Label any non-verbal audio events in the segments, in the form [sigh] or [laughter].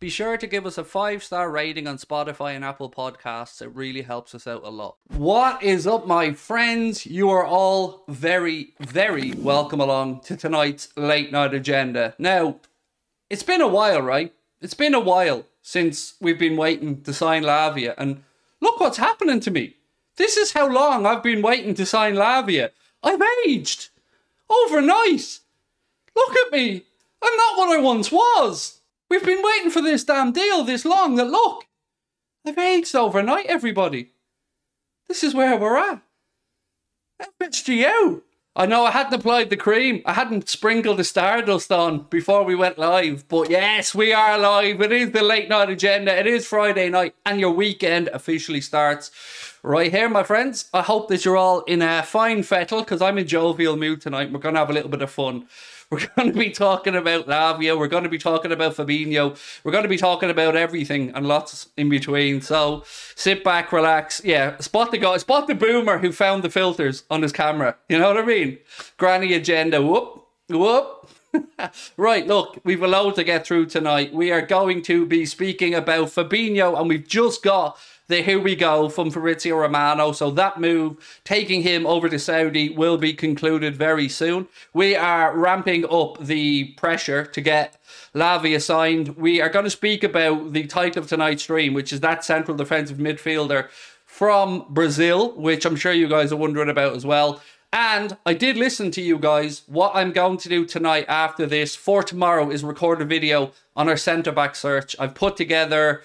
Be sure to give us a five star rating on Spotify and Apple Podcasts. It really helps us out a lot. What is up, my friends? You are all very, very welcome along to tonight's late night agenda. Now, it's been a while, right? It's been a while since we've been waiting to sign Lavia, and look what's happening to me. This is how long I've been waiting to sign Lavia. I've aged overnight. Look at me. I'm not what I once was. We've been waiting for this damn deal this long that look, I've aged overnight, everybody. This is where we're at. FSGO. I know I hadn't applied the cream. I hadn't sprinkled the stardust on before we went live. But yes, we are live. It is the late night agenda. It is Friday night, and your weekend officially starts right here, my friends. I hope that you're all in a fine fettle because I'm in jovial mood tonight. We're going to have a little bit of fun. We're [laughs] going to be talking about Lavia. We're going to be talking about Fabinho. We're going to be talking about everything and lots in between. So sit back, relax. Yeah, spot the guy, spot the boomer who found the filters on his camera. You know what I mean? Granny agenda. Whoop, whoop. [laughs] right, look, we've a load to get through tonight. We are going to be speaking about Fabinho, and we've just got the here we go from Fabrizio Romano. So that move, taking him over to Saudi, will be concluded very soon. We are ramping up the pressure to get Lavia signed. We are going to speak about the title of tonight's stream, which is that central defensive midfielder from Brazil, which I'm sure you guys are wondering about as well. And I did listen to you guys. What I'm going to do tonight after this for tomorrow is record a video on our centre back search. I've put together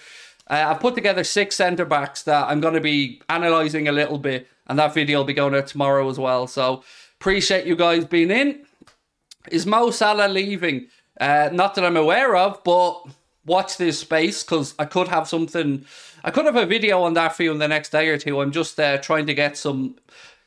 uh, I've put together six centre backs that I'm going to be analysing a little bit, and that video will be going out tomorrow as well. So appreciate you guys being in. Is Mo Salah leaving? Uh, not that I'm aware of, but watch this space because I could have something. I could have a video on that for you in the next day or two. I'm just uh, trying to get some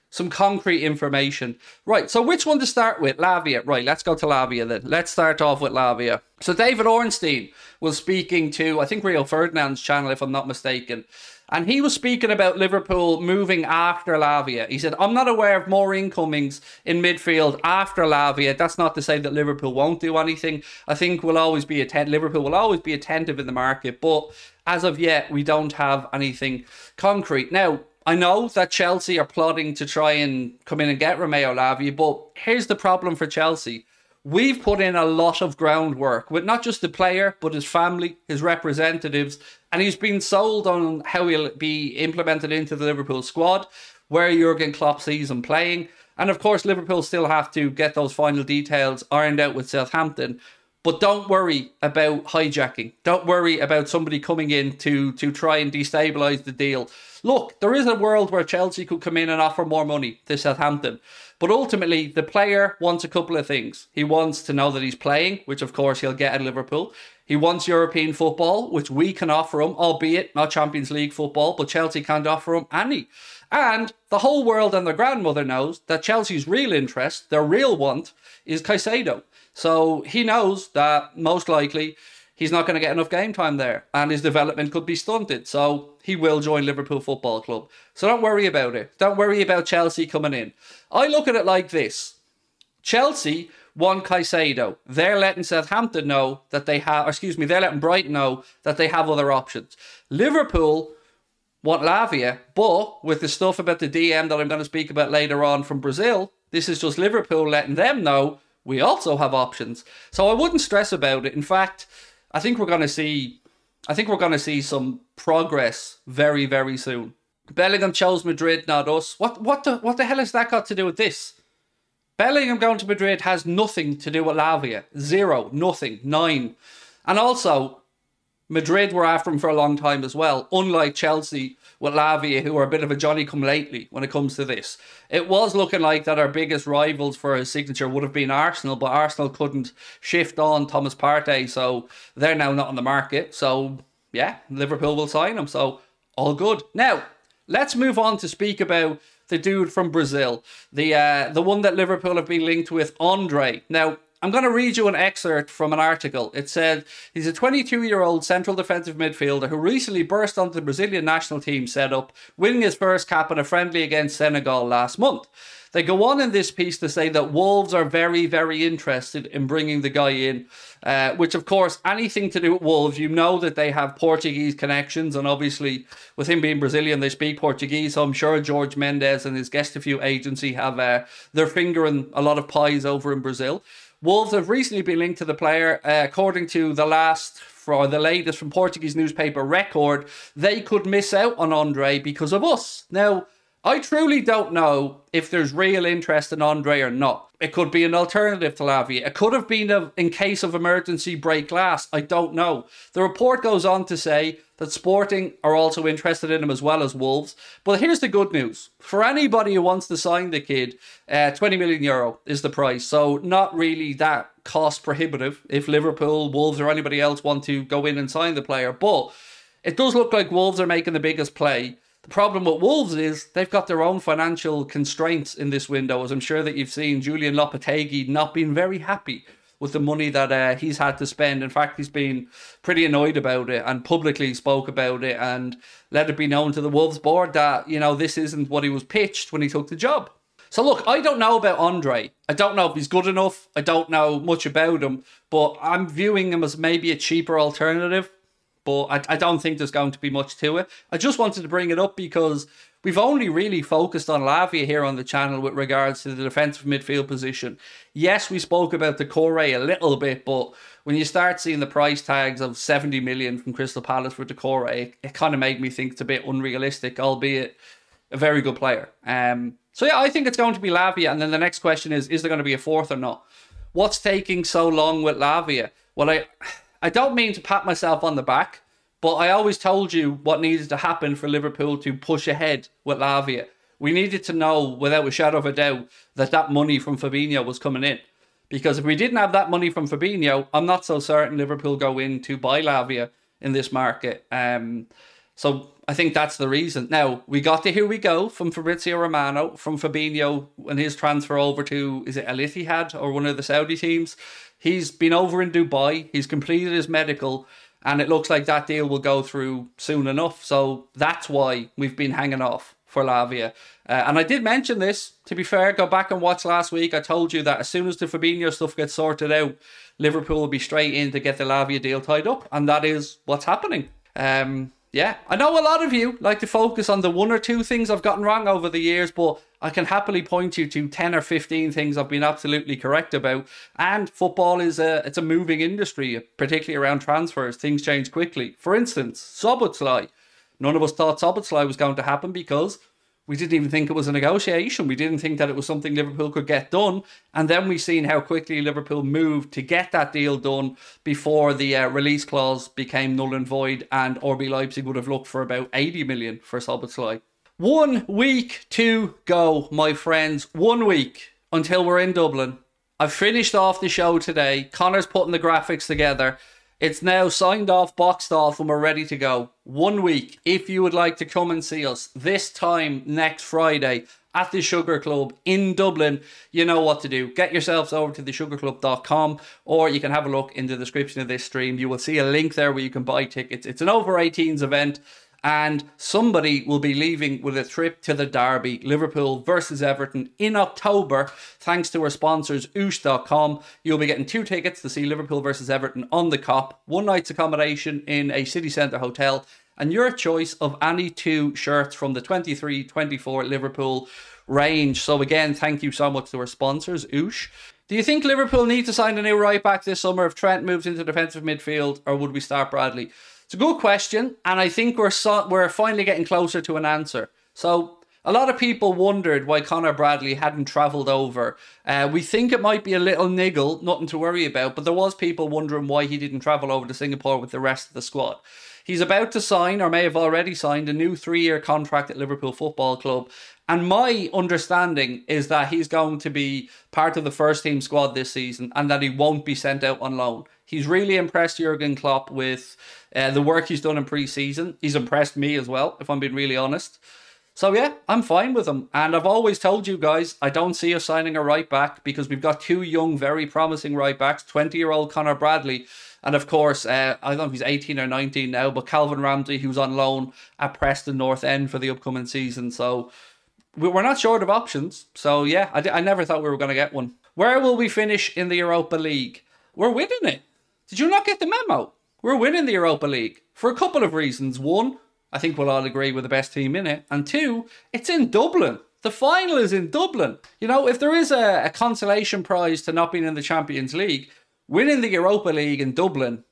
some concrete information. Right, so which one to start with? Lavia. Right, let's go to Lavia then. Let's start off with Lavia. So David Ornstein was speaking to, I think, Rio Ferdinand's channel, if I'm not mistaken. And he was speaking about Liverpool moving after Lavia. He said, I'm not aware of more incomings in midfield after Lavia. That's not to say that Liverpool won't do anything. I think we'll always be attentive. Liverpool will always be attentive in the market. But as of yet, we don't have anything concrete. Now, I know that Chelsea are plotting to try and come in and get Romeo Lavia, but here's the problem for Chelsea. We've put in a lot of groundwork with not just the player, but his family, his representatives, and he's been sold on how he'll be implemented into the Liverpool squad, where Jurgen Klopp sees him playing. And of course, Liverpool still have to get those final details ironed out with Southampton. But don't worry about hijacking. Don't worry about somebody coming in to, to try and destabilise the deal. Look, there is a world where Chelsea could come in and offer more money to Southampton. But ultimately, the player wants a couple of things. He wants to know that he's playing, which of course he'll get at Liverpool. He wants European football, which we can offer him, albeit not Champions League football, but Chelsea can't offer him any. And the whole world and their grandmother knows that Chelsea's real interest, their real want, is Caicedo. So he knows that most likely he's not going to get enough game time there and his development could be stunted. So he will join Liverpool Football Club. So don't worry about it. Don't worry about Chelsea coming in. I look at it like this Chelsea want Caicedo. They're letting Southampton know that they have, excuse me, they're letting Brighton know that they have other options. Liverpool want Lavia, but with the stuff about the DM that I'm going to speak about later on from Brazil, this is just Liverpool letting them know we also have options. So I wouldn't stress about it. In fact, I think we're going to see I think we're going to see some progress very very soon. Bellingham chose Madrid, not us. What what the what the hell has that got to do with this? Bellingham going to Madrid has nothing to do with Lavia. Zero, nothing, nine. And also, Madrid were after him for a long time as well, unlike Chelsea with Lavia, who are a bit of a Johnny come lately when it comes to this. It was looking like that our biggest rivals for his signature would have been Arsenal, but Arsenal couldn't shift on Thomas Partey, so they're now not on the market. So, yeah, Liverpool will sign him. So, all good. Now, let's move on to speak about the dude from Brazil, the uh, the one that Liverpool have been linked with, Andre. Now, I'm going to read you an excerpt from an article. It said he's a 22 year old central defensive midfielder who recently burst onto the Brazilian national team setup, winning his first cap in a friendly against Senegal last month. They go on in this piece to say that Wolves are very, very interested in bringing the guy in, uh, which, of course, anything to do with Wolves, you know that they have Portuguese connections, and obviously, with him being Brazilian, they speak Portuguese. So I'm sure George Mendes and his Gestifute agency have uh, their finger in a lot of pies over in Brazil. Wolves have recently been linked to the player, uh, according to the last for the latest from Portuguese newspaper Record. They could miss out on Andre because of us. Now, I truly don't know if there's real interest in Andre or not. It could be an alternative to Lavia. It could have been a, in case of emergency break glass. I don't know. The report goes on to say that Sporting are also interested in him as well as Wolves. But here's the good news for anybody who wants to sign the kid, uh, 20 million euro is the price. So not really that cost prohibitive if Liverpool, Wolves, or anybody else want to go in and sign the player. But it does look like Wolves are making the biggest play. The problem with Wolves is they've got their own financial constraints in this window, as I'm sure that you've seen Julian Lopetegui not being very happy with the money that uh, he's had to spend. In fact, he's been pretty annoyed about it and publicly spoke about it and let it be known to the Wolves board that, you know, this isn't what he was pitched when he took the job. So look, I don't know about Andre. I don't know if he's good enough. I don't know much about him, but I'm viewing him as maybe a cheaper alternative but I, I don't think there's going to be much to it. I just wanted to bring it up because we've only really focused on Lavia here on the channel with regards to the defensive midfield position. Yes, we spoke about Doucouré a little bit, but when you start seeing the price tags of 70 million from Crystal Palace for Doucouré, it, it kind of made me think it's a bit unrealistic, albeit a very good player. Um, so yeah, I think it's going to be Lavia, and then the next question is: Is there going to be a fourth or not? What's taking so long with Lavia? Well, I I don't mean to pat myself on the back, but I always told you what needed to happen for Liverpool to push ahead with Lavia. We needed to know without a shadow of a doubt that that money from Fabinho was coming in. Because if we didn't have that money from Fabinho, I'm not so certain Liverpool go in to buy Lavia in this market. Um, so I think that's the reason. Now, we got to Here We Go from Fabrizio Romano, from Fabinho, and his transfer over to, is it Al or one of the Saudi teams? He's been over in Dubai. He's completed his medical, and it looks like that deal will go through soon enough. So that's why we've been hanging off for Lavia. Uh, and I did mention this, to be fair, go back and watch last week. I told you that as soon as the Fabinho stuff gets sorted out, Liverpool will be straight in to get the Lavia deal tied up. And that is what's happening. Um, yeah, I know a lot of you like to focus on the one or two things I've gotten wrong over the years, but I can happily point you to 10 or 15 things I've been absolutely correct about. And football is a it's a moving industry, particularly around transfers. Things change quickly. For instance, Szoboszlai. None of us thought Szoboszlai was going to happen because we didn't even think it was a negotiation. We didn't think that it was something Liverpool could get done. And then we've seen how quickly Liverpool moved to get that deal done before the uh, release clause became null and void. And RB Leipzig would have looked for about 80 million for Szoboszlai. One week to go, my friends. One week until we're in Dublin. I've finished off the show today. Connor's putting the graphics together. It's now signed off, boxed off, and we're ready to go. One week. If you would like to come and see us this time next Friday, at the Sugar Club in Dublin, you know what to do. Get yourselves over to thesugarclub.com or you can have a look in the description of this stream. You will see a link there where you can buy tickets. It's an over 18s event and somebody will be leaving with a trip to the Derby, Liverpool versus Everton in October, thanks to our sponsors, oosh.com. You'll be getting two tickets to see Liverpool versus Everton on the Kop, one night's accommodation in a city centre hotel, and your choice of any two shirts from the 23 24 Liverpool range. So, again, thank you so much to our sponsors, Oosh. Do you think Liverpool need to sign a new right back this summer if Trent moves into defensive midfield, or would we start Bradley? It's a good question, and I think we're so, we're finally getting closer to an answer. So a lot of people wondered why Connor Bradley hadn't travelled over. Uh, we think it might be a little niggle, nothing to worry about, but there was people wondering why he didn't travel over to Singapore with the rest of the squad. He's about to sign, or may have already signed, a new three-year contract at Liverpool Football Club, and my understanding is that he's going to be part of the first team squad this season, and that he won't be sent out on loan. He's really impressed Jurgen Klopp with uh, the work he's done in pre-season. He's impressed me as well, if I'm being really honest. So yeah, I'm fine with him. And I've always told you guys, I don't see us signing a right back because we've got two young, very promising right backs, 20-year-old Connor Bradley. And of course, uh, I don't know if he's 18 or 19 now, but Calvin Ramsey, who's on loan at Preston North End for the upcoming season. So we're not short of options. So yeah, I, I never thought we were going to get one. Where will we finish in the Europa League? We're winning it. Did you not get the memo? We're winning the Europa League for a couple of reasons. One, I think we'll all agree we're the best team in it. And two, it's in Dublin. The final is in Dublin. You know, if there is a, a consolation prize to not being in the Champions League, winning the Europa League in Dublin,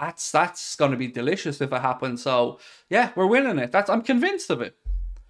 that's that's going to be delicious if it happens. So yeah, we're winning it. That's I'm convinced of it.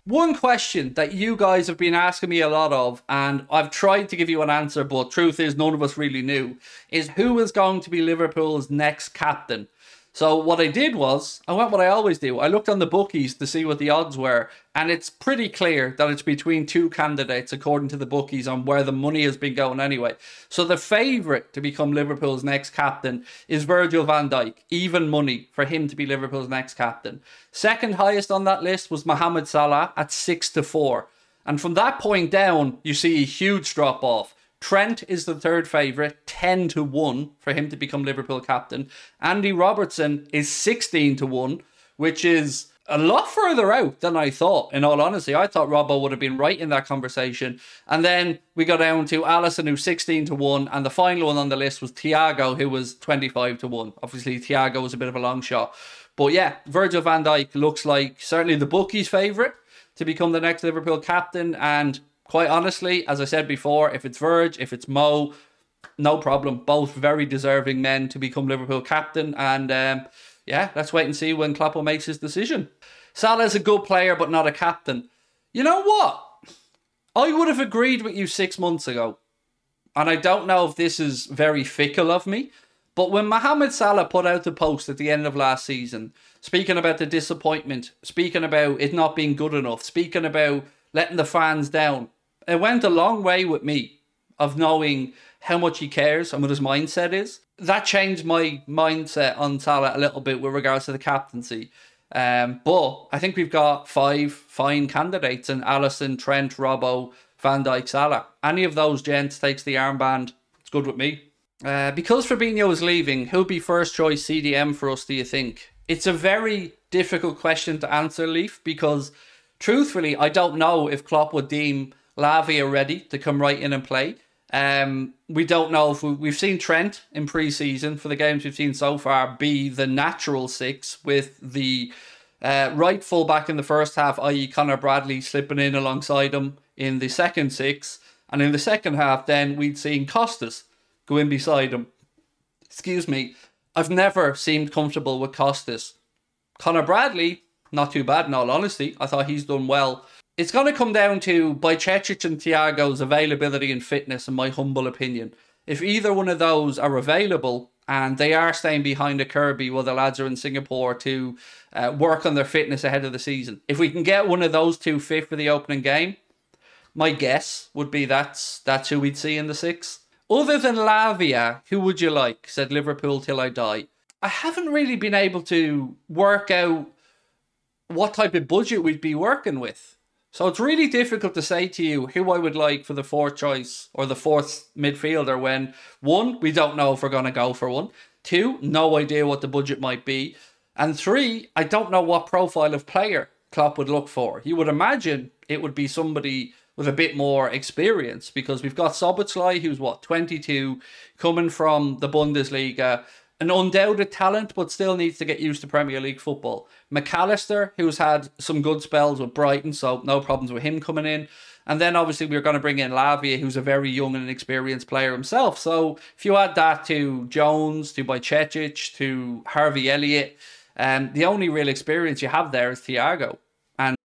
One question that you guys have been asking me a lot of, and I've tried to give you an answer, but truth is none of us really knew, is who is going to be Liverpool's next captain? So what I did was, I went what I always do. I looked on the bookies to see what the odds were, and it's pretty clear that it's between two candidates according to the bookies on where the money has been going anyway. So the favourite to become Liverpool's next captain is Virgil van Dijk. Even money for him to be Liverpool's next captain. Second highest on that list was Mohamed Salah at six to four. And from that point down, you see a huge drop off. Trent is the third favourite, 10 to 1 for him to become Liverpool captain. Andy Robertson is 16 to 1, which is a lot further out than I thought, in all honesty. I thought Robbo would have been right in that conversation. And then we go down to Alisson, who's 16 to 1, and the final one on the list was Thiago, who was 25 to 1. Obviously, Thiago was a bit of a long shot. But yeah, Virgil van Dijk looks like certainly the bookies' favourite to become the next Liverpool captain. And quite honestly, as I said before, if it's Verge, if it's Mo, no problem. Both very deserving men to become Liverpool captain. And um, yeah, let's wait and see when Kloppo makes his decision. Salah's a good player, but not a captain. You know what? I would have agreed with you six months ago. And I don't know if this is very fickle of me, but when Mohamed Salah put out the post at the end of last season, speaking about the disappointment, speaking about it not being good enough, speaking about letting the fans down, it went a long way with me of knowing how much he cares and what his mindset is. That changed my mindset on Salah a little bit with regards to the captaincy. Um, but I think we've got five fine candidates in Alisson, Trent, Robbo, Van Dijk, Salah. Any of those gents takes the armband. It's good with me. Uh, because Fabinho is leaving, who'll be first choice CDM for us, do you think? It's a very difficult question to answer, Leaf, because truthfully, I don't know if Klopp would deem Lavia ready to come right in and play. Um, we don't know if we, have seen Trent in pre-season for the games we've seen so far be the natural six with the uh, right fullback in the first half, i.e. Connor Bradley slipping in alongside him in the second six, and in the second half, then we'd seen Kostas go in beside him. Excuse me, I've never seemed comfortable with Kostas. Connor Bradley, not too bad in all honesty. I thought he's done well it's going to come down to by Bajcetic and Thiago's availability and fitness, in my humble opinion. If either one of those are available and they are staying behind a Kirkby while the lads are in Singapore to uh, work on their fitness ahead of the season, if we can get one of those two fit for the opening game, my guess would be that's that's who we'd see in the six. Other than Lavia, who would you like? Said Liverpool till I die. I haven't really been able to work out what type of budget we'd be working with. So it's really difficult to say to you who I would like for the fourth choice or the fourth midfielder when one, we don't know if we're going to go for one. Two, no idea what the budget might be. And three, I don't know what profile of player Klopp would look for. You would imagine it would be somebody with a bit more experience because we've got Szoboszlai, who's what, 22, coming from the Bundesliga, an undoubted talent, but still needs to get used to Premier League football. McAllister, who's had some good spells with Brighton, so no problems with him coming in. And then obviously we're going to bring in Lavia, who's a very young and inexperienced player himself. So if you add that to Jones, to Bajcetic, to Harvey Elliott, um, the only real experience you have there is Thiago. And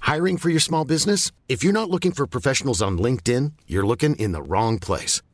Hiring for your small business? If you're not looking for professionals on LinkedIn, you're looking in the wrong place.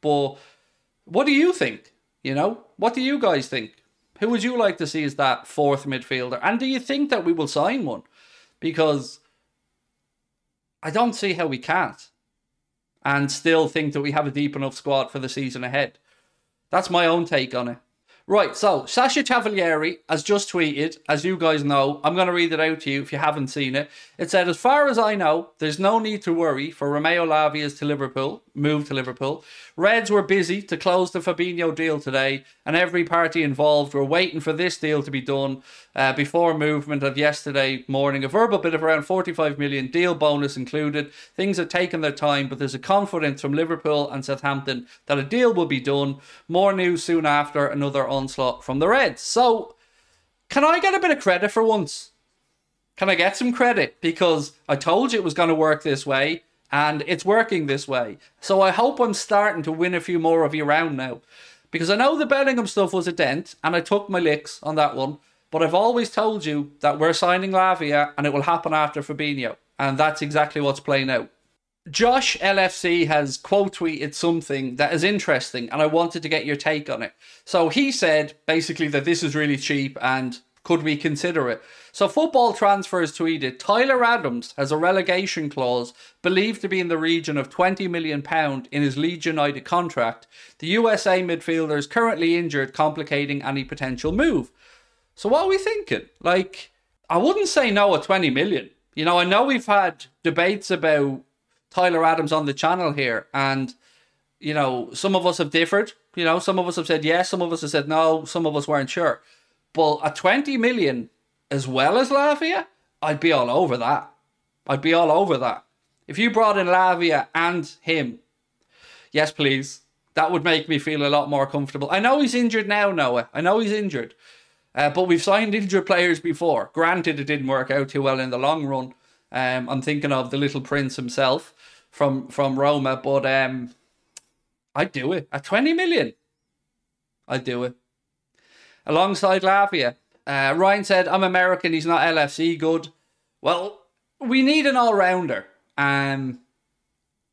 But what do you think? You know, what do you guys think? Who would you like to see as that fourth midfielder? And do you think that we will sign one? Because I don't see how we can't and still think that we have a deep enough squad for the season ahead. That's my own take on it. Right, so Sacha Tavolieri has just tweeted, as you guys know, I'm going to read it out to you if you haven't seen it. It said, As far as I know, there's no need to worry for Romeo Lavia's to Liverpool, move to Liverpool. Reds were busy to close the Fabinho deal today, and every party involved were waiting for this deal to be done uh, before movement of yesterday morning. A verbal bid of around 45 million, deal bonus included. Things have taken their time, but there's a confidence from Liverpool and Southampton that a deal will be done. More news soon after another onslaught from the Reds. So, can I get a bit of credit for once? Can I get some credit? Because I told you it was going to work this way, and it's working this way. So I hope I'm starting to win a few more of you around now. Because I know the Bellingham stuff was a dent, and I took my licks on that one. But I've always told you that we're signing Lavia, and it will happen after Fabinho. And that's exactly what's playing out. Josh LFC has quote tweeted something that is interesting, and I wanted to get your take on it. So he said basically that this is really cheap and could we consider it? So Football Transfers tweeted Tyler Adams has a relegation clause believed to be in the region of 20 million pound in his Leeds United contract. The USA midfielder is currently injured, complicating any potential move. So what are we thinking? Like, I wouldn't say no at 20 million. You know, I know we've had debates about Tyler Adams on the channel here, and you know, some of us have differed. You know, some of us have said yes, some of us have said no, some of us weren't sure. But at 20 million as well as Lavia, I'd be all over that. I'd be all over that. If you brought in Lavia and him, yes, please. That would make me feel a lot more comfortable. I know he's injured now, Noah. I know he's injured. Uh, but we've signed injured players before. Granted, it didn't work out too well in the long run. Um, I'm thinking of the little prince himself from from Roma, but um, I'd do it at 20 million. I'd do it alongside Lavia. Uh, Ryan said, "I'm American. He's not LFC good." Well, we need an all rounder. Um,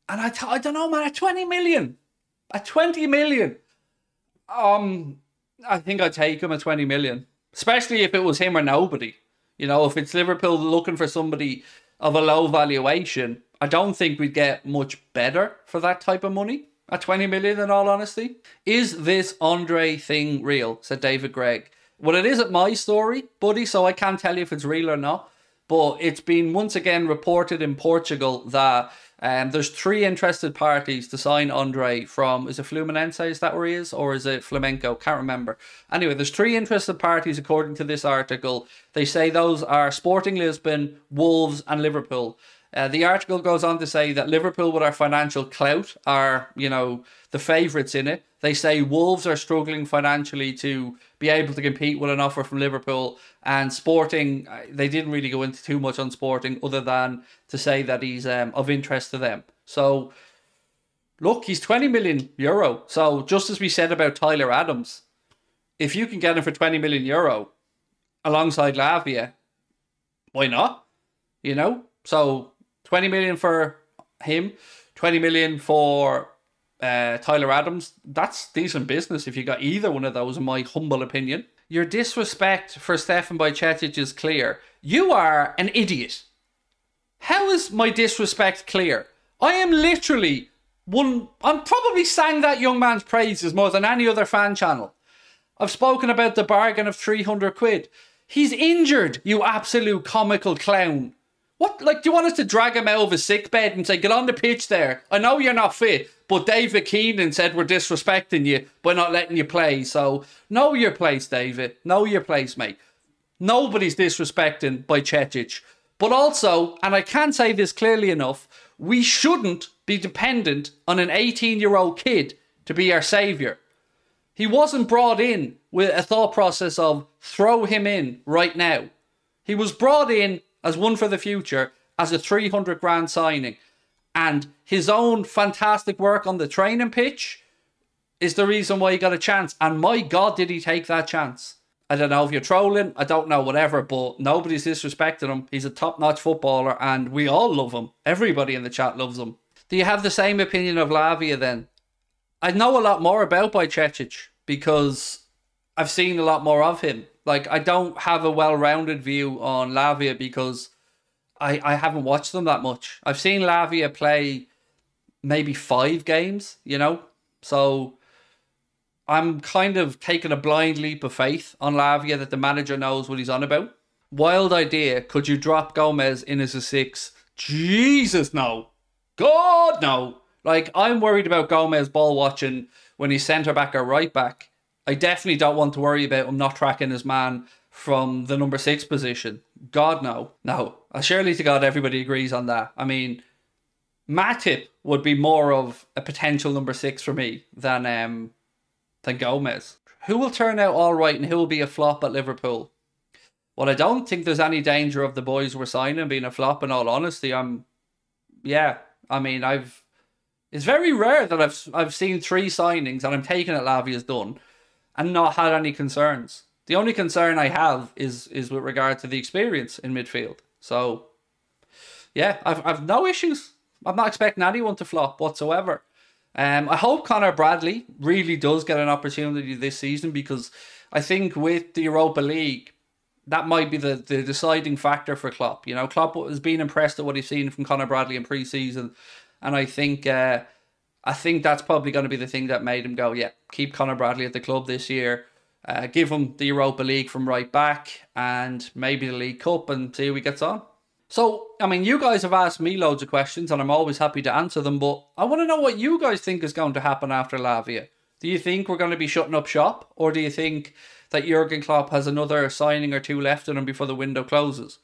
and I, t- I don't know, man. At 20 million, at 20 million, um, I think I'd take him at 20 million, especially if it was him or nobody. You know, if it's Liverpool looking for somebody of a low valuation, I don't think we'd get much better for that type of money at 20 million, in all honesty. Is this Andre thing real? said David Gregg. Well, it isn't my story, buddy, so I can't tell you if it's real or not. But it's been once again reported in Portugal that Um, there's three interested parties to sign Andre from. Is it Fluminense? Is that where he is, or is it Flamengo? Can't remember. Anyway, there's three interested parties according to this article. They say those are Sporting Lisbon, Wolves, and Liverpool. Uh, the article goes on to say that Liverpool, with our financial clout, are you know the favourites in it. They say Wolves are struggling financially to be able to compete with an offer from Liverpool, and Sporting uh, they didn't really go into too much on Sporting other than to say that he's um, of interest to them. So look, he's twenty million euro. So just as we said about Tyler Adams, if you can get him for twenty million euro alongside Lavia, why not? You know, so 20 million for him, 20 million for uh, Tyler Adams. That's decent business if you got either one of those, in my humble opinion. Your disrespect for Stefan Bajcetic is clear. You are an idiot. How is my disrespect clear? I am literally one. I'm probably sang that young man's praises more than any other fan channel. I've spoken about the bargain of 300 quid. He's injured, you absolute comical clown. What, like, do you want us to drag him out of his sick bed and say, get on the pitch there? I know you're not fit, but David Keenan said we're disrespecting you by not letting you play. So, know your place, David. Know your place, mate. Nobody's disrespecting Bajcetic. But also, and I can't say this clearly enough, we shouldn't be dependent on an 18 year old kid to be our saviour. He wasn't brought in with a thought process of throw him in right now. He was brought in as one for the future as a 300 grand signing. And his own fantastic work on the training pitch is the reason why he got a chance. And my God, did he take that chance? I don't know if you're trolling, I don't know, whatever, but nobody's disrespecting him. He's a top notch footballer and we all love him. Everybody in the chat loves him. Do you have the same opinion of Lavia then? I know a lot more about Bajcetic because I've seen a lot more of him. Like I don't have a well-rounded view on Lavia because I I haven't watched them that much. I've seen Lavia play maybe five games, you know, so I'm kind of taking a blind leap of faith on Lavia that the manager knows what he's on about. Wild idea. Could you drop Gomez in as a six? Jesus, no. God, no. Like, I'm worried about Gomez ball watching when he's centre back or right back. I definitely don't want to worry about him not tracking his man from the number six position. God, no. No. Surely to God, everybody agrees on that. I mean, Matip would be more of a potential number six for me than um than Gomez. Who will turn out all right and who will be a flop at Liverpool? Well, I don't think there's any danger of the boys we're signing being a flop. In all honesty, I'm, yeah. I mean, I've. It's very rare that I've I've seen three signings and I'm taking it Lavia's done and not had any concerns. The only concern I have is is with regard to the experience in midfield. So, yeah, I've I've no issues. I'm not expecting anyone to flop whatsoever. Um, I hope Connor Bradley really does get an opportunity this season because I think with the Europa League, that might be the, the deciding factor for Klopp. You know, Klopp has been impressed at what he's seen from Connor Bradley in pre-season, and I think uh, I think that's probably going to be the thing that made him go, yeah, keep Connor Bradley at the club this year. Uh, give him the Europa League from right back and maybe the League Cup and see how he gets on. So, I mean, you guys have asked me loads of questions and I'm always happy to answer them, but I want to know what you guys think is going to happen after Lavia. Do you think we're going to be shutting up shop or do you think that Jurgen Klopp has another signing or two left in him before the window closes?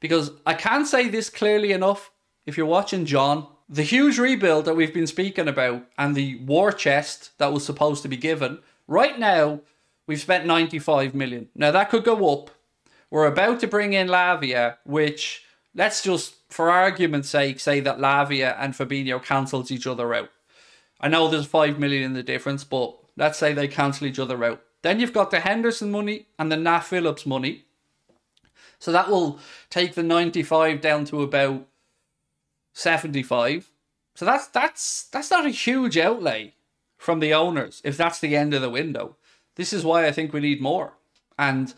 Because I can't say this clearly enough. If you're watching John, the huge rebuild that we've been speaking about and the war chest that was supposed to be given, right now we've spent 95 million. Now that could go up. We're about to bring in Lavia, which let's just, for argument's sake, say that Lavia and Fabinho cancels each other out. I know there's 5 million in the difference, but let's say they cancel each other out. Then you've got the Henderson money and the Nat Phillips money. So that will take the 95 down to about 75. So that's that's that's not a huge outlay from the owners if that's the end of the window. This is why I think we need more. And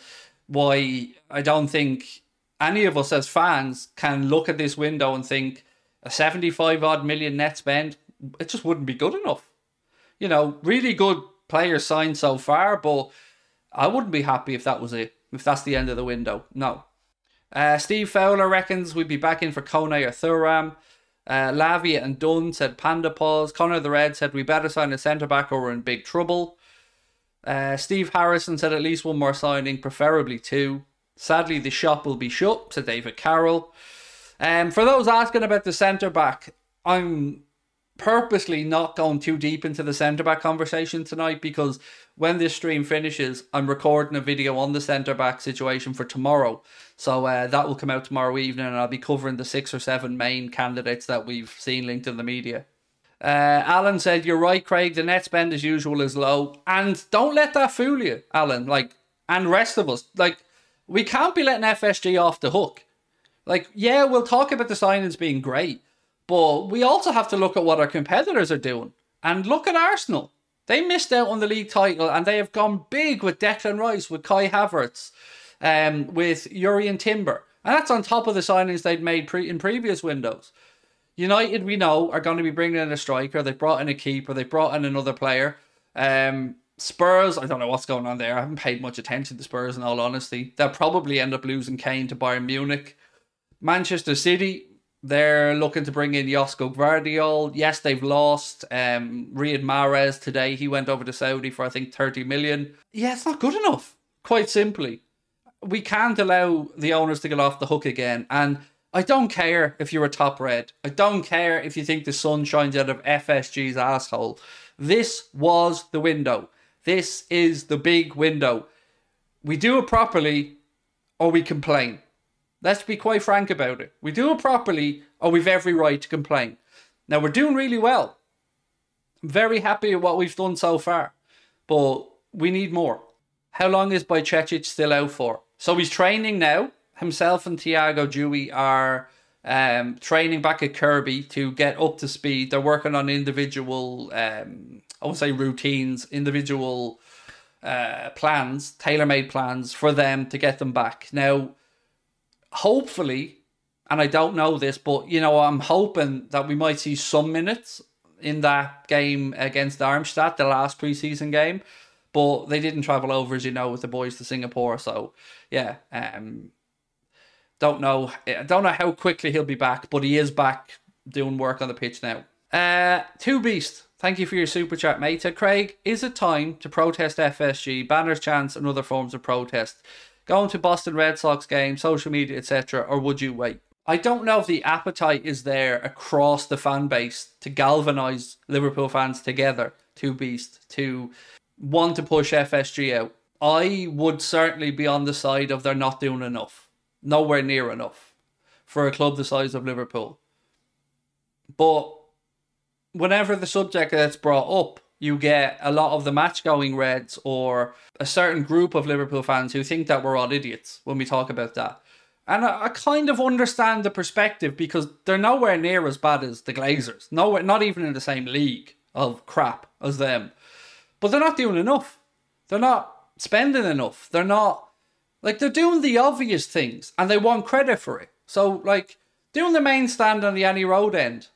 why I don't think any of us as fans can look at this window and think a 75 odd million net spend, it just wouldn't be good enough. You know, really good players signed so far, but I wouldn't be happy if that was it, if that's the end of the window. No. Uh, Steve Fowler reckons we'd be back in for Kone or Thuram. Uh, Lavia and Dunn said Panda pause. Connor the Red said we better sign a centre back or we're in big trouble. Uh, Steve Harrison said at least one more signing, preferably two. Sadly, the shop will be shut, said David Carroll. Um, for those asking about the centre back, I'm purposely not going too deep into the centre back conversation tonight because when this stream finishes, I'm recording a video on the centre back situation for tomorrow. So uh, that will come out tomorrow evening, and I'll be covering the six or seven main candidates that we've seen linked in the media. Uh, Alan said, You're right, Craig. The net spend as usual is low. And don't let that fool you, Alan. Like, and rest of us. Like, we can't be letting FSG off the hook. Like, yeah, we'll talk about the signings being great, but we also have to look at what our competitors are doing. And look at Arsenal. They missed out on the league title and they have gone big with Declan Rice, with Kai Havertz, um, with Jurrien Timber. And that's on top of the signings they'd made pre- in previous windows. United, we know, are going to be bringing in a striker. They brought in a keeper. They brought in another player. Um, Spurs, I don't know what's going on there. I haven't paid much attention to Spurs in all honesty. They'll probably end up losing Kane to Bayern Munich. Manchester City, they're looking to bring in Josko Gvardiol. Yes, they've lost um, Riyad Mahrez today. He went over to Saudi for, I think, 30 million. Yeah, it's not good enough, quite simply. We can't allow the owners to get off the hook again. And I don't care if you're a top red. I don't care if you think the sun shines out of FSG's asshole. This was the window. This is the big window. We do it properly or we complain. Let's be quite frank about it. We do it properly or we've every right to complain. Now we're doing really well. I'm very happy with what we've done so far. But we need more. How long is Bajcetic still out for? So he's training now himself and Tiago Dewey are um, training back at Kirkby to get up to speed. They're working on individual, um, I would say routines, individual uh, plans, tailor made plans for them to get them back. Now, hopefully, and I don't know this, but you know, I'm hoping that we might see some minutes in that game against Darmstadt, the last preseason game. But they didn't travel over, as you know, with the boys to Singapore. So, yeah, um, don't know. I don't know how quickly he'll be back, but he is back doing work on the pitch now. Uh, Two Beast, thank you for your super chat, mate. Uh, Craig, is it time to protest FSG, banners, chants, and other forms of protest? Going to Boston Red Sox game, social media, etc., or would you wait? I don't know if the appetite is there across the fan base to galvanise Liverpool fans together, Two Beast, to want to push FSG out. I would certainly be on the side of they're not doing enough nowhere near enough for a club the size of Liverpool. But whenever the subject gets brought up, you get a lot of the match going Reds or a certain group of Liverpool fans who think that we're all idiots when we talk about that. And I, I, kind of understand the perspective because they're nowhere near as bad as the Glazers. Nowhere, not even in the same league of crap as them. But they're not doing enough. They're not spending enough. They're not like they're doing the obvious things and they want credit for it. So like doing the main stand on the Annie Road end.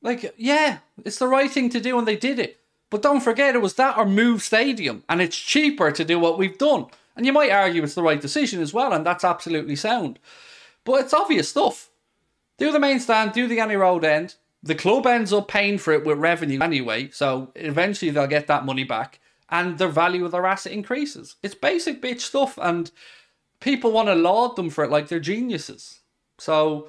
Like, yeah, it's the right thing to do and they did it. But don't forget it was that or move stadium and it's cheaper to do what we've done. And you might argue it's the right decision as well, and that's absolutely sound. But it's obvious stuff. Do the main stand, do the Annie Road end. The club ends up paying for it with revenue anyway, so eventually they'll get that money back and the value of their asset increases. It's basic bitch stuff, and people want to laud them for it like they're geniuses. So,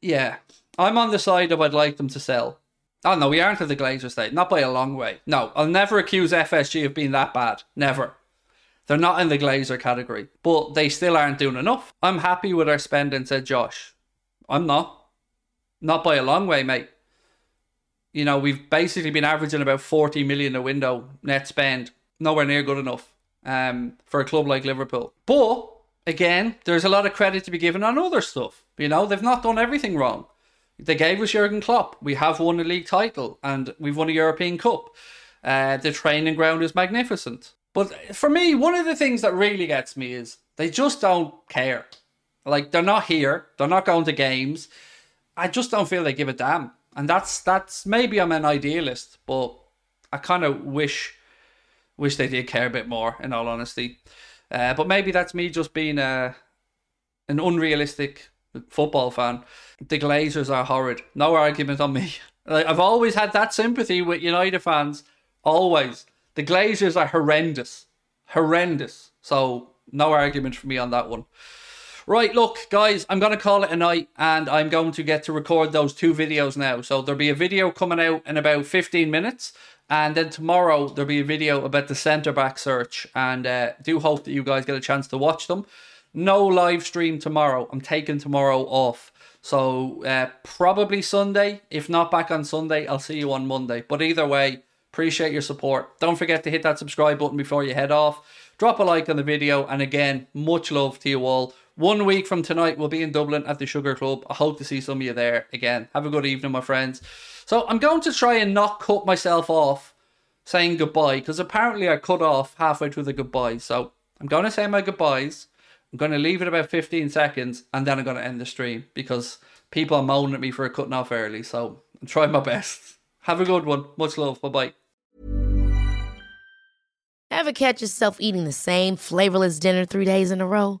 yeah, I'm on the side of I'd like them to sell. Oh no, we aren't at the Glazer state, not by a long way. No, I'll never accuse FSG of being that bad. Never. They're not in the Glazer category, but they still aren't doing enough. I'm happy with our spending, said Josh. I'm not. Not by a long way, mate you know, we've basically been averaging about 40 million a window net spend. Nowhere near good enough um, for a club like Liverpool. But again, there's a lot of credit to be given on other stuff. You know, they've not done everything wrong. They gave us Jurgen Klopp. We have won a league title and we've won a European Cup. Uh, the training ground is magnificent. But for me, one of the things that really gets me is they just don't care. Like, they're not here, they're not going to games. I just don't feel they give a damn and that's that's maybe I'm an idealist, but I kind of wish wish they did care a bit more. In all honesty, uh, but maybe that's me just being a an unrealistic football fan. The Glazers are horrid. No argument on me. [laughs] Like, I've always had that sympathy with United fans. Always. The Glazers are horrendous. Horrendous. So no argument for me on that one. Right, look, guys, I'm going to call it a night and I'm going to get to record those two videos now. So there'll be a video coming out in about 15 minutes. And then tomorrow there'll be a video about the centre back search. And uh, do hope that you guys get a chance to watch them. No live stream tomorrow. I'm taking tomorrow off. So uh, probably Sunday. If not back on Sunday, I'll see you on Monday. But either way, appreciate your support. Don't forget to hit that subscribe button before you head off. Drop a like on the video. And again, much love to you all. One week from tonight, we'll be in Dublin at the Sugar Club. I hope to see some of you there again. Have a good evening, my friends. So I'm going to try and not cut myself off saying goodbye because apparently I cut off halfway through the goodbye. So I'm going to say my goodbyes. I'm going to leave it about 15 seconds and then I'm going to end the stream because people are moaning at me for cutting off early. So I'm trying my best. [laughs] Have a good one. Much love. Bye bye. Ever catch yourself eating the same flavorless dinner three days in a row?